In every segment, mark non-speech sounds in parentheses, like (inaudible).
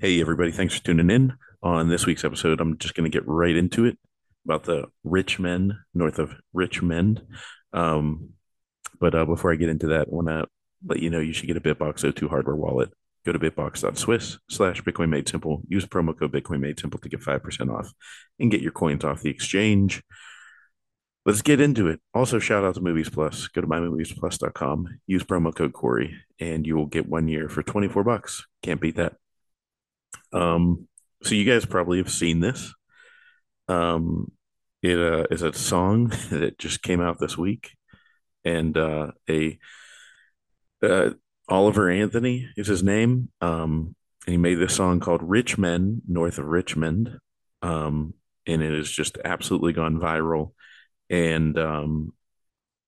Hey, everybody, thanks for tuning in. On this week's episode, I'm just going to get right into it about the rich men north of Richmond. Um, but uh, before I get into that, I want to let you know you should get a BitBox02 hardware wallet. Go to bitbox.swiss slash Bitcoin Made Simple. Use promo code Bitcoin Made Simple to get 5% off and get your coins off the exchange. Let's get into it. Also, shout out to Movies Plus. Go to mymoviesplus.com, use promo code Cory, and you will get one year for 24 bucks. Can't beat that. Um, so you guys probably have seen this. Um, it uh, is a song (laughs) that just came out this week, and uh, a uh, Oliver Anthony is his name. Um, and he made this song called "Rich Men North of Richmond," um, and it has just absolutely gone viral. And um,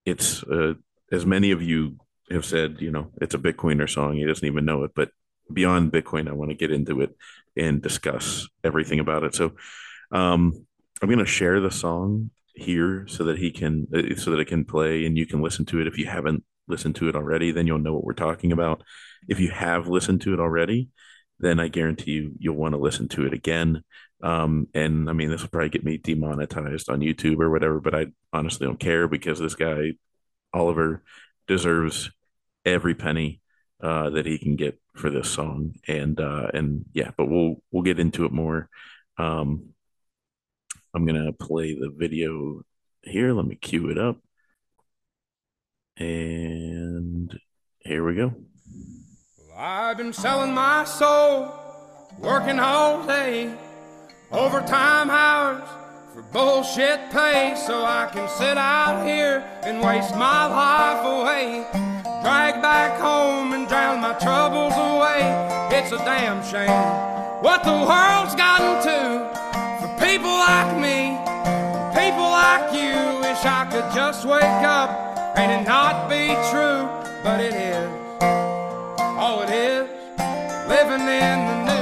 it's uh, as many of you have said, you know, it's a Bitcoiner song. He doesn't even know it, but beyond Bitcoin, I want to get into it and discuss everything about it. So um, I'm going to share the song here so that he can uh, so that it can play and you can listen to it. If you haven't listened to it already then you'll know what we're talking about. If you have listened to it already then i guarantee you you'll want to listen to it again. Um, and i mean this will probably get me demonetized on youtube or whatever but i honestly don't care because this guy oliver deserves every penny uh, that he can get for this song. And uh, and yeah, but we'll we'll get into it more. Um, I'm gonna play the video here. Let me cue it up. And here we go. I've been selling my soul, working all day, overtime hours for bullshit pay, so I can sit out here and waste my life away drag back home and drown my troubles away. It's a damn shame what the world's gotten to for people like me, people like you. Wish I could just wake up and it not be true, but it is. All it is, living in the new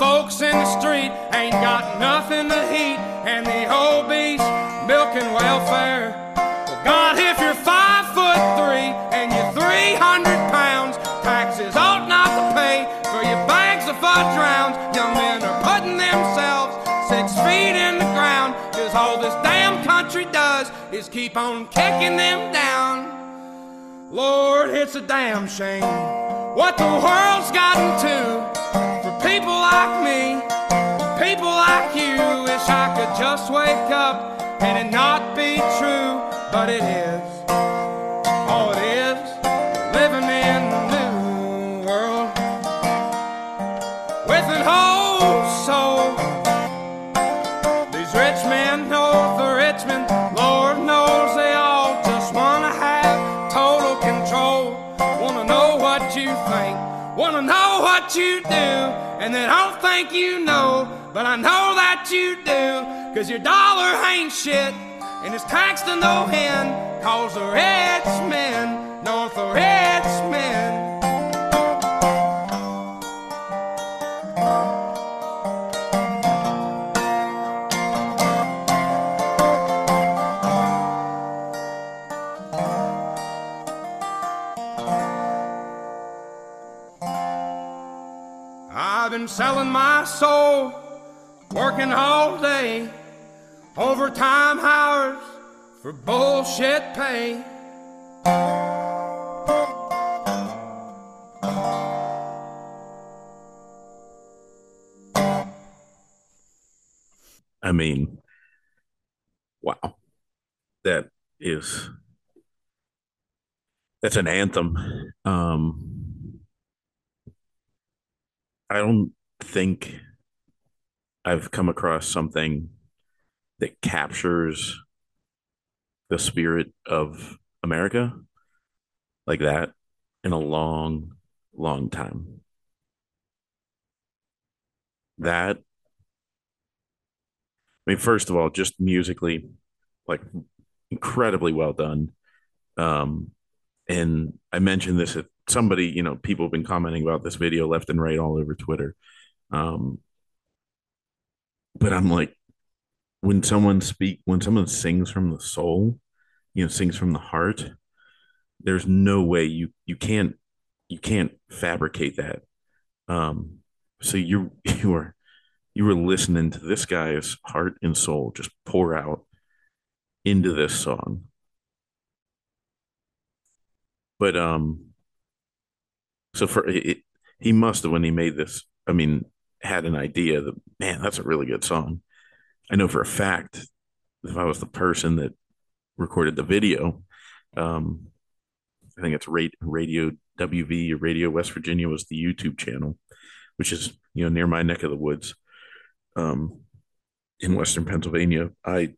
folks in the street, ain't got nothing to eat, and the beast milking welfare. God, if you're five foot three and you're 300 pounds, taxes ought not to pay for your bags of fudge rounds. Young men are putting themselves six feet in the ground, cause all this damn country does is keep on kicking them down. Lord, it's a damn shame what the world's gotten to like me, people like you. Wish I could just wake up and it not be true, but it is. All it is, living in the new world with an whole soul. These rich men north of Richmond Wanna know what you do, and I don't think you know, but I know that you do, cause your dollar ain't shit, and it's taxed to no end, cause the rich men, north the rich selling my soul, working all day, overtime hours for bullshit pay. I mean, wow. That is that's an anthem. Um I don't think I've come across something that captures the spirit of America like that in a long, long time. That, I mean, first of all, just musically, like incredibly well done. Um, and I mentioned this at somebody, you know, people have been commenting about this video left and right all over Twitter. Um, but I'm like, when someone speak, when someone sings from the soul, you know, sings from the heart, there's no way you you can't you can't fabricate that. Um, so you (laughs) you were you were listening to this guy's heart and soul just pour out into this song. But um, so for it, he must have when he made this. I mean, had an idea that man, that's a really good song. I know for a fact if I was the person that recorded the video, um, I think it's Rate Radio WV Radio West Virginia was the YouTube channel, which is you know near my neck of the woods, um, in Western Pennsylvania. I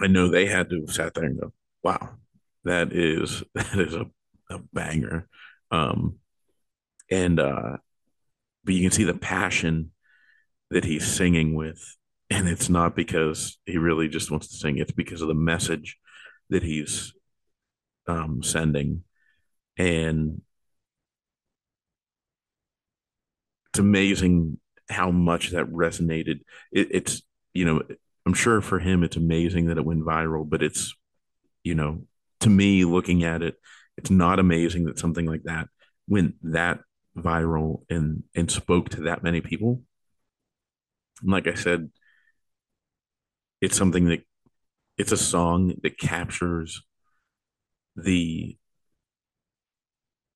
I know they had to have sat there and go, "Wow, that is (laughs) that is a, a banger," um, and uh, but you can see the passion that he's singing with, and it's not because he really just wants to sing; it's because of the message that he's um, sending, and it's amazing how much that resonated. It, it's you know I'm sure for him it's amazing that it went viral, but it's you know to me looking at it, it's not amazing that something like that went that viral and and spoke to that many people. And like I said, it's something that it's a song that captures the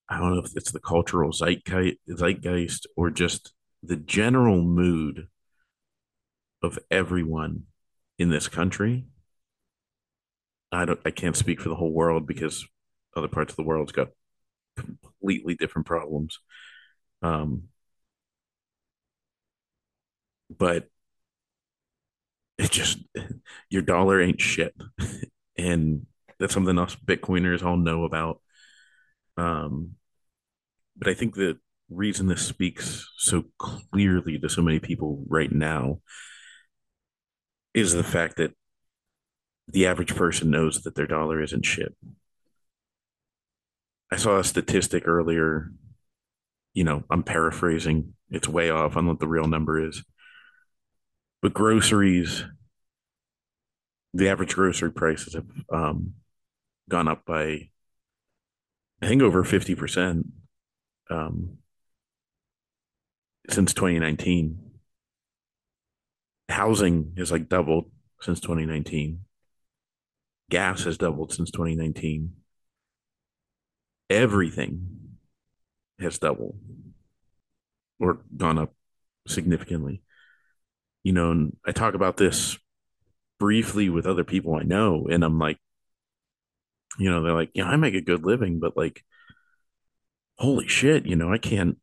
I don't know if it's the cultural zeitgeist or just the general mood of everyone in this country. I don't I can't speak for the whole world because other parts of the world's got completely different problems. Um but it just your dollar ain't shit. and that's something us Bitcoiners all know about. Um, but I think the reason this speaks so clearly to so many people right now is the fact that the average person knows that their dollar isn't shit. I saw a statistic earlier. You know, I'm paraphrasing. It's way off on what the real number is. But groceries, the average grocery prices have um, gone up by I think over 50% um, since 2019. Housing has like doubled since 2019. Gas has doubled since 2019. Everything has doubled or gone up significantly. You know, and I talk about this briefly with other people I know, and I'm like, you know, they're like, yeah, I make a good living, but like, holy shit, you know, I can't,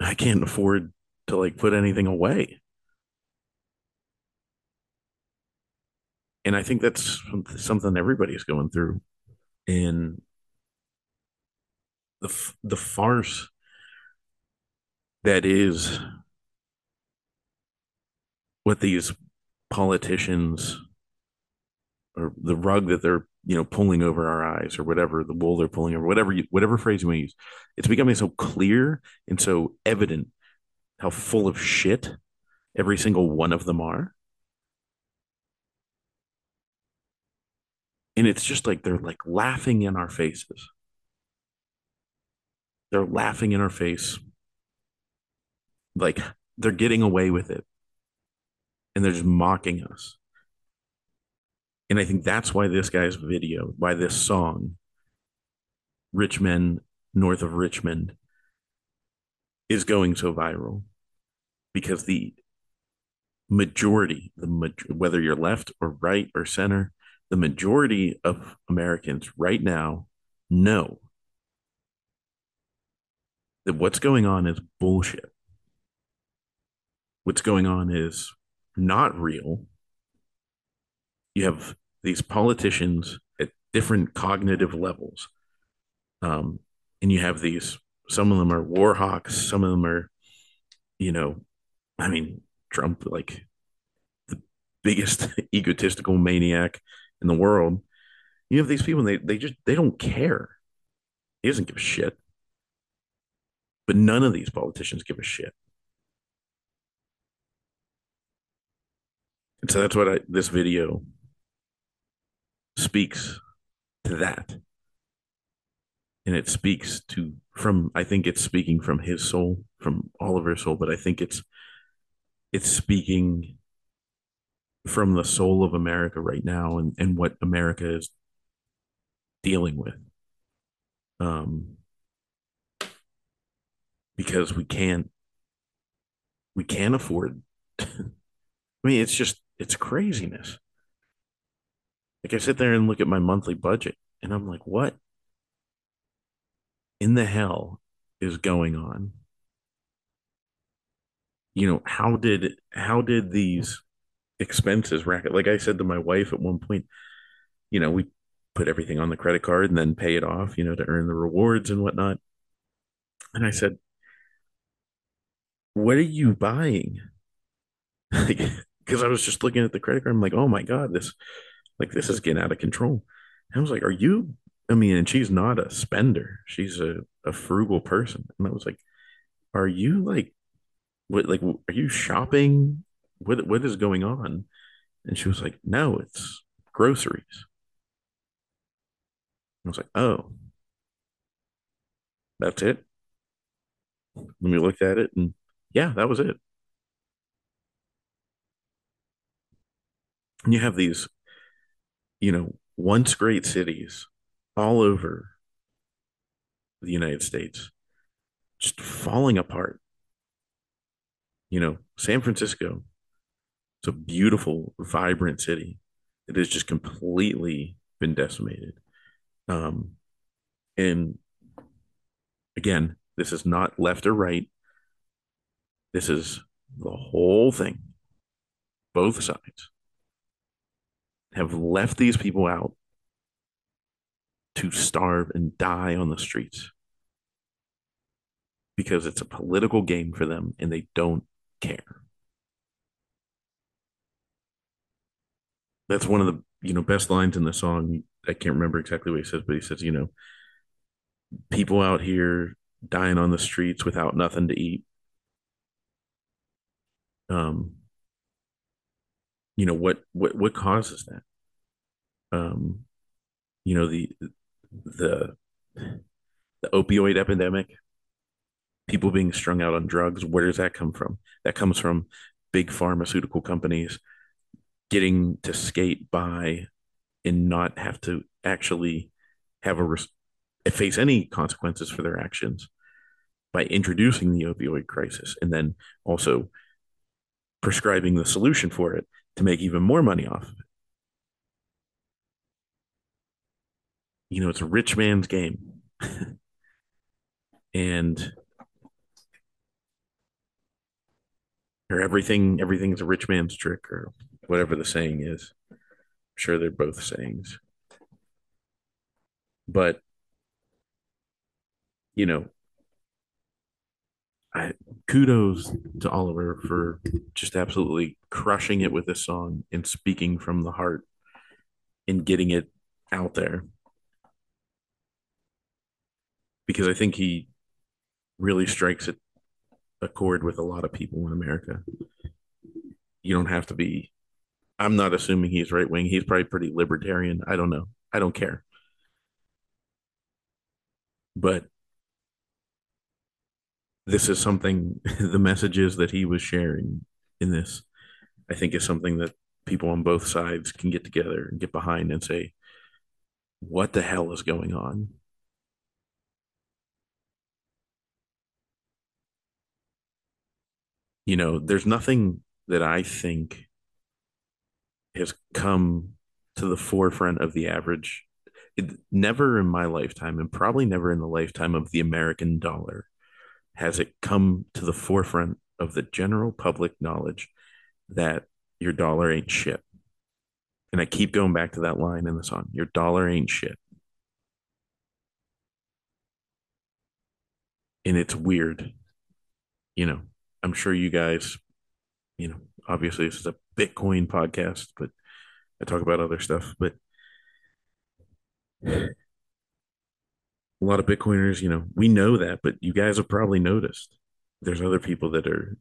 I can't afford to like put anything away. And I think that's something everybody's going through. And the the farce that is what these politicians or the rug that they're you know pulling over our eyes or whatever the wool they're pulling over whatever you, whatever phrase you want to use it's becoming so clear and so evident how full of shit every single one of them are. And it's just like they're like laughing in our faces they're laughing in our face. Like they're getting away with it. And they're just mocking us. And I think that's why this guy's video, why this song, Rich Men North of Richmond, is going so viral. Because the majority, the whether you're left or right or center, the majority of Americans right now know that what's going on is bullshit. What's going on is not real. You have these politicians at different cognitive levels. Um, and you have these, some of them are war hawks, some of them are, you know, I mean, Trump, like the biggest (laughs) egotistical maniac in the world. You have these people, and they, they just, they don't care. He doesn't give a shit. But none of these politicians give a shit. And so that's what I, this video speaks to that. And it speaks to from I think it's speaking from his soul, from Oliver's soul, but I think it's it's speaking from the soul of America right now and, and what America is dealing with. Um because we can't we can't afford (laughs) I mean it's just it's craziness. Like I sit there and look at my monthly budget and I'm like, what in the hell is going on? You know, how did how did these expenses rack Like I said to my wife at one point, you know, we put everything on the credit card and then pay it off, you know, to earn the rewards and whatnot. And I said, What are you buying? (laughs) Because I was just looking at the credit card. I'm like, oh my God, this like this is getting out of control. And I was like, are you? I mean, and she's not a spender. She's a, a frugal person. And I was like, are you like, what, like, are you shopping? What, what is going on? And she was like, no, it's groceries. I was like, oh, that's it. Let me look at it, and yeah, that was it. And you have these you know, once great cities all over the United States just falling apart. You know, San Francisco, it's a beautiful, vibrant city. It has just completely been decimated. Um, and again, this is not left or right. This is the whole thing, both sides have left these people out to starve and die on the streets because it's a political game for them and they don't care. That's one of the you know best lines in the song. I can't remember exactly what he says, but he says, you know, people out here dying on the streets without nothing to eat. Um, you know what what what causes that? Um you know the the the opioid epidemic people being strung out on drugs where does that come from? That comes from big pharmaceutical companies getting to skate by and not have to actually have a res- face any consequences for their actions by introducing the opioid crisis and then also prescribing the solution for it to make even more money off of it. You know, it's a rich man's game. (laughs) and or everything everything's a rich man's trick or whatever the saying is. I'm sure they're both sayings. But you know, I, kudos to Oliver for just absolutely crushing it with this song and speaking from the heart and getting it out there. Because I think he really strikes a chord with a lot of people in America. You don't have to be, I'm not assuming he's right wing. He's probably pretty libertarian. I don't know. I don't care. But this is something (laughs) the messages that he was sharing in this i think is something that people on both sides can get together and get behind and say what the hell is going on? You know there's nothing that i think has come to the forefront of the average it, never in my lifetime and probably never in the lifetime of the american dollar has it come to the forefront of the general public knowledge that your dollar ain't shit. And I keep going back to that line in the song your dollar ain't shit. And it's weird. You know, I'm sure you guys, you know, obviously this is a Bitcoin podcast, but I talk about other stuff. But a lot of Bitcoiners, you know, we know that, but you guys have probably noticed there's other people that are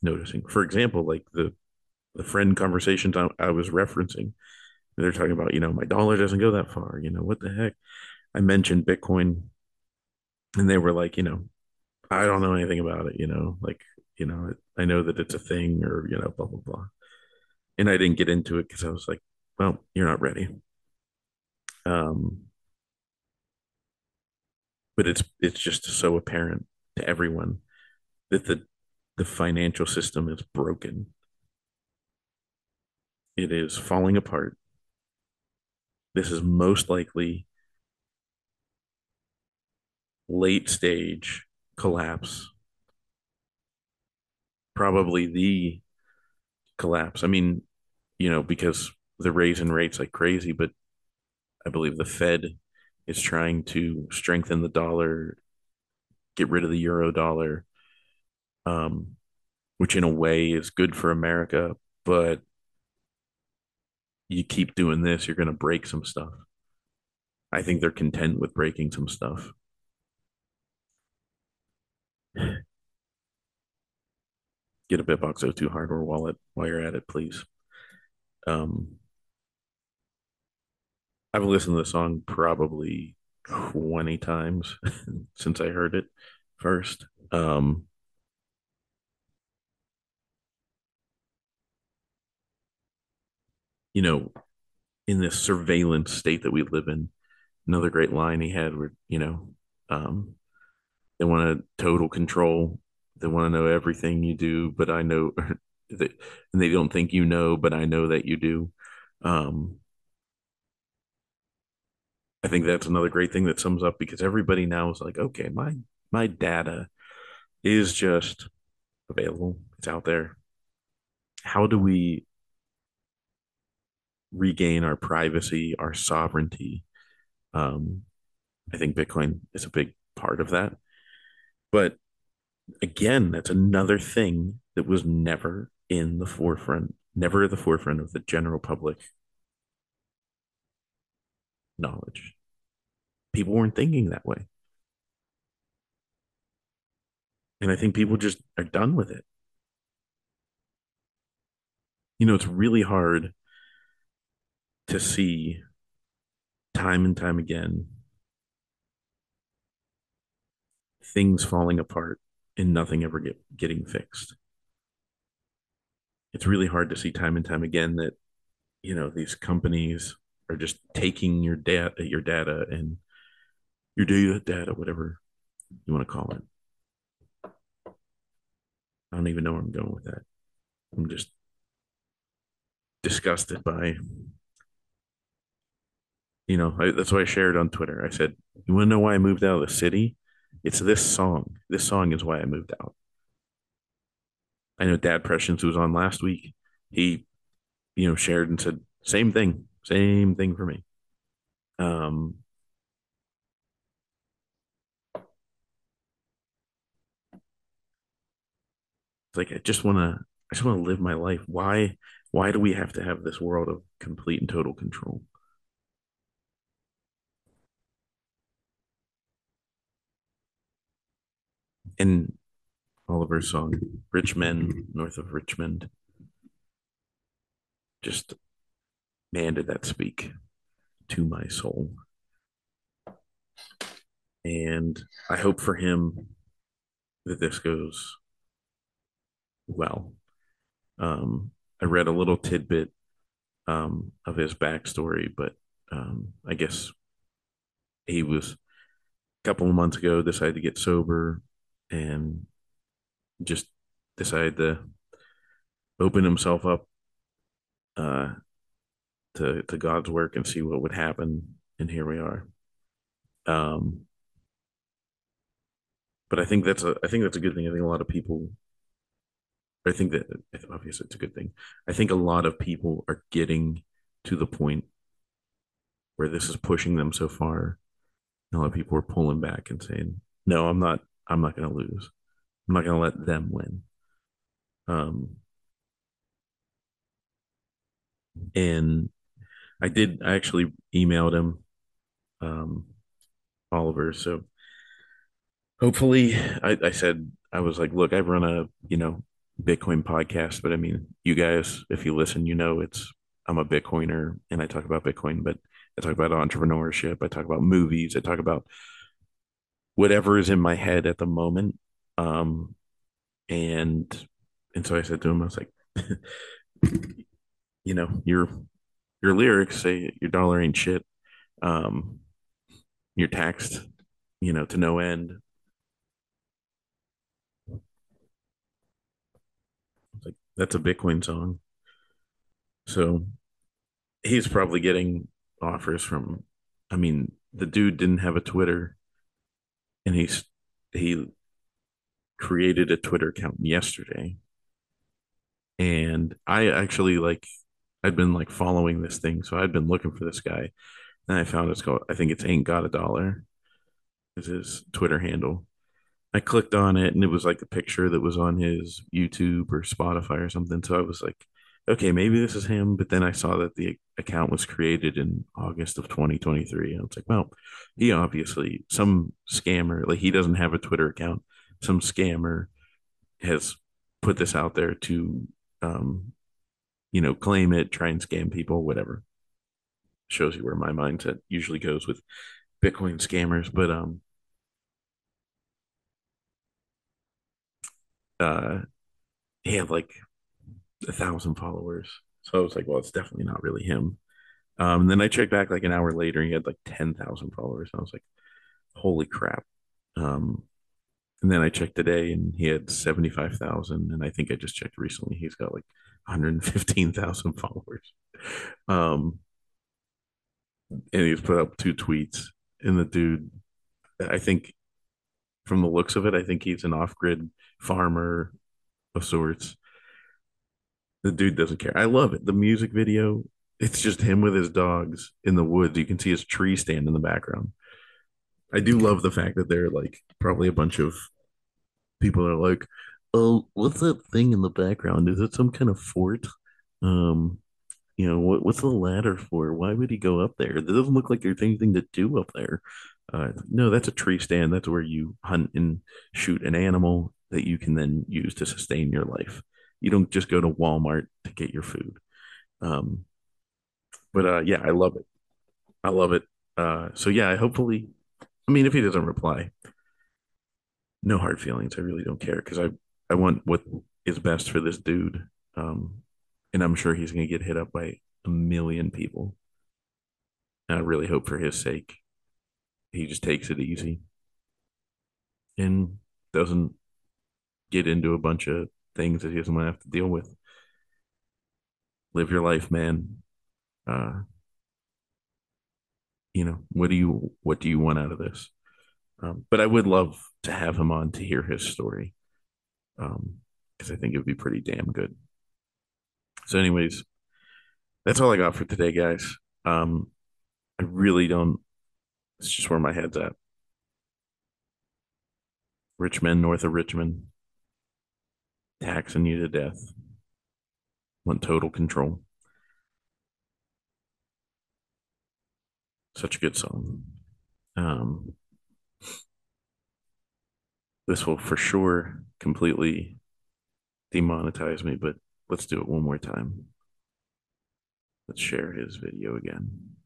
noticing. For example, like the the friend conversations I, I was referencing, they're talking about, you know, my dollar doesn't go that far. You know, what the heck? I mentioned Bitcoin and they were like, you know, I don't know anything about it, you know, like, you know, I know that it's a thing or, you know, blah, blah, blah. And I didn't get into it because I was like, well, you're not ready. Um, but it's it's just so apparent to everyone that the the financial system is broken. It is falling apart. This is most likely late stage collapse. Probably the collapse. I mean, you know, because they're raising rates like crazy, but I believe the Fed is trying to strengthen the dollar, get rid of the euro dollar, um, which in a way is good for America, but you keep doing this, you're going to break some stuff. I think they're content with breaking some stuff. (sighs) Get a BitBox02 hardware wallet while you're at it, please. Um, I've listened to the song probably 20 times (laughs) since I heard it first. Um, you know, in this surveillance state that we live in, another great line he had where, you know, um, they want to total control. They want to know everything you do, but I know (laughs) and they don't think you know, but I know that you do. Um, I think that's another great thing that sums up because everybody now is like, okay, my my data is just available. It's out there. How do we regain our privacy, our sovereignty? Um, I think Bitcoin is a big part of that. But again, that's another thing that was never in the forefront, never at the forefront of the general public knowledge. People weren't thinking that way. And I think people just are done with it. You know, it's really hard to see time and time again things falling apart and nothing ever get, getting fixed. It's really hard to see time and time again that, you know, these companies are just taking your data, your data and your data, data, whatever you want to call it. I don't even know where I'm going with that. I'm just disgusted by, you know, I, that's why I shared on Twitter. I said, You want to know why I moved out of the city? It's this song. This song is why I moved out. I know Dad Prescience, who was on last week, he, you know, shared and said, same thing, same thing for me. Um, it's like I just want to, I just want to live my life. Why, why do we have to have this world of complete and total control? And Oliver's song, Rich Men North of Richmond, just man, did that speak to my soul. And I hope for him that this goes well. Um, I read a little tidbit um, of his backstory, but um, I guess he was a couple of months ago decided to get sober and just decided to open himself up uh, to to God's work and see what would happen. And here we are. Um, but I think that's a I think that's a good thing. I think a lot of people I think that obviously it's a good thing. I think a lot of people are getting to the point where this is pushing them so far. And A lot of people are pulling back and saying, "No, I'm not. I'm not going to lose. I'm not going to let them win." Um, and I did. I actually emailed him, um, Oliver. So hopefully, I, I said I was like, "Look, I've run a you know Bitcoin podcast, but I mean, you guys, if you listen, you know it's I'm a Bitcoiner and I talk about Bitcoin, but I talk about entrepreneurship, I talk about movies, I talk about whatever is in my head at the moment. Um, and and so I said to him, I was like, (laughs) you know, your your lyrics say your dollar ain't shit. Um, you're taxed, you know, to no end. Like that's a Bitcoin song. So he's probably getting offers from I mean, the dude didn't have a Twitter and he's he created a Twitter account yesterday. And I actually like I'd been like following this thing, so I'd been looking for this guy. And I found it's called I think it's Ain't Got a Dollar is his Twitter handle. I clicked on it and it was like a picture that was on his YouTube or Spotify or something. So I was like, okay, maybe this is him. But then I saw that the account was created in August of 2023. And I was like, well, he obviously, some scammer, like he doesn't have a Twitter account. Some scammer has put this out there to, um, you know, claim it, try and scam people, whatever. Shows you where my mindset usually goes with Bitcoin scammers. But, um, uh, he had like a thousand followers. So I was like, well, it's definitely not really him. Um, and then I checked back like an hour later, he had like ten thousand followers. And I was like, holy crap. Um, and then I checked today, and he had seventy five thousand. And I think I just checked recently, he's got like one hundred fifteen thousand (laughs) followers. Um, and he's put up two tweets, and the dude, I think, from the looks of it, I think he's an off grid farmer of sorts the dude doesn't care. I love it. The music video, it's just him with his dogs in the woods. You can see his tree stand in the background. I do love the fact that they're like probably a bunch of people are like, "Oh, what's that thing in the background? Is it some kind of fort?" Um, you know, what what's the ladder for? Why would he go up there? It doesn't look like there's anything to do up there. Uh, no, that's a tree stand. That's where you hunt and shoot an animal that you can then use to sustain your life. You don't just go to Walmart to get your food. Um, but uh, yeah, I love it. I love it. Uh, so yeah, hopefully, I mean, if he doesn't reply, no hard feelings. I really don't care because I I want what is best for this dude. Um, and I'm sure he's going to get hit up by a million people. And I really hope for his sake, he just takes it easy and doesn't get into a bunch of things that he doesn't want to have to deal with. Live your life, man. Uh, you know, what do you what do you want out of this? Um, but I would love to have him on to hear his story, because um, I think it would be pretty damn good. So, anyways, that's all I got for today, guys. Um, I really don't. It's just where my head's at. Richmond, north of Richmond taxing you to death. Want total control. Such a good song. Um, this will for sure completely demonetize me, but let's do it one more time. Let's share his video again.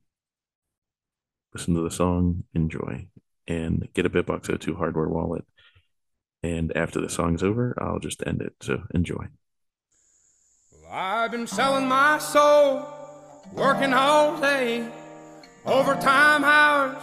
Listen to the song, enjoy, and get a BitBox02 hardware wallet and after the song's over, I'll just end it. So enjoy. Well, I've been selling my soul, working all day, overtime hours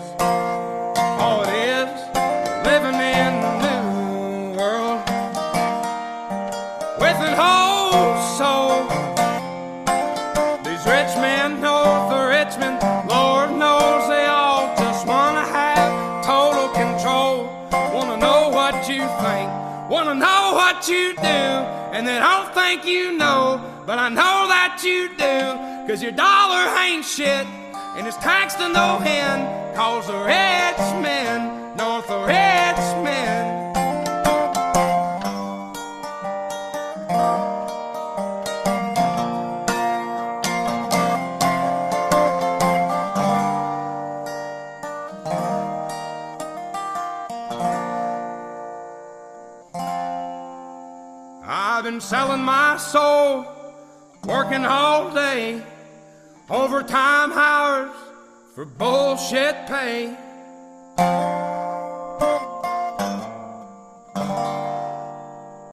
Wanna know what you do, and they don't think you know, but I know that you do. Cause your dollar ain't shit, and it's taxed to no end, cause the rich men, north of rich men. Selling my soul, working all day, overtime hours for bullshit pay.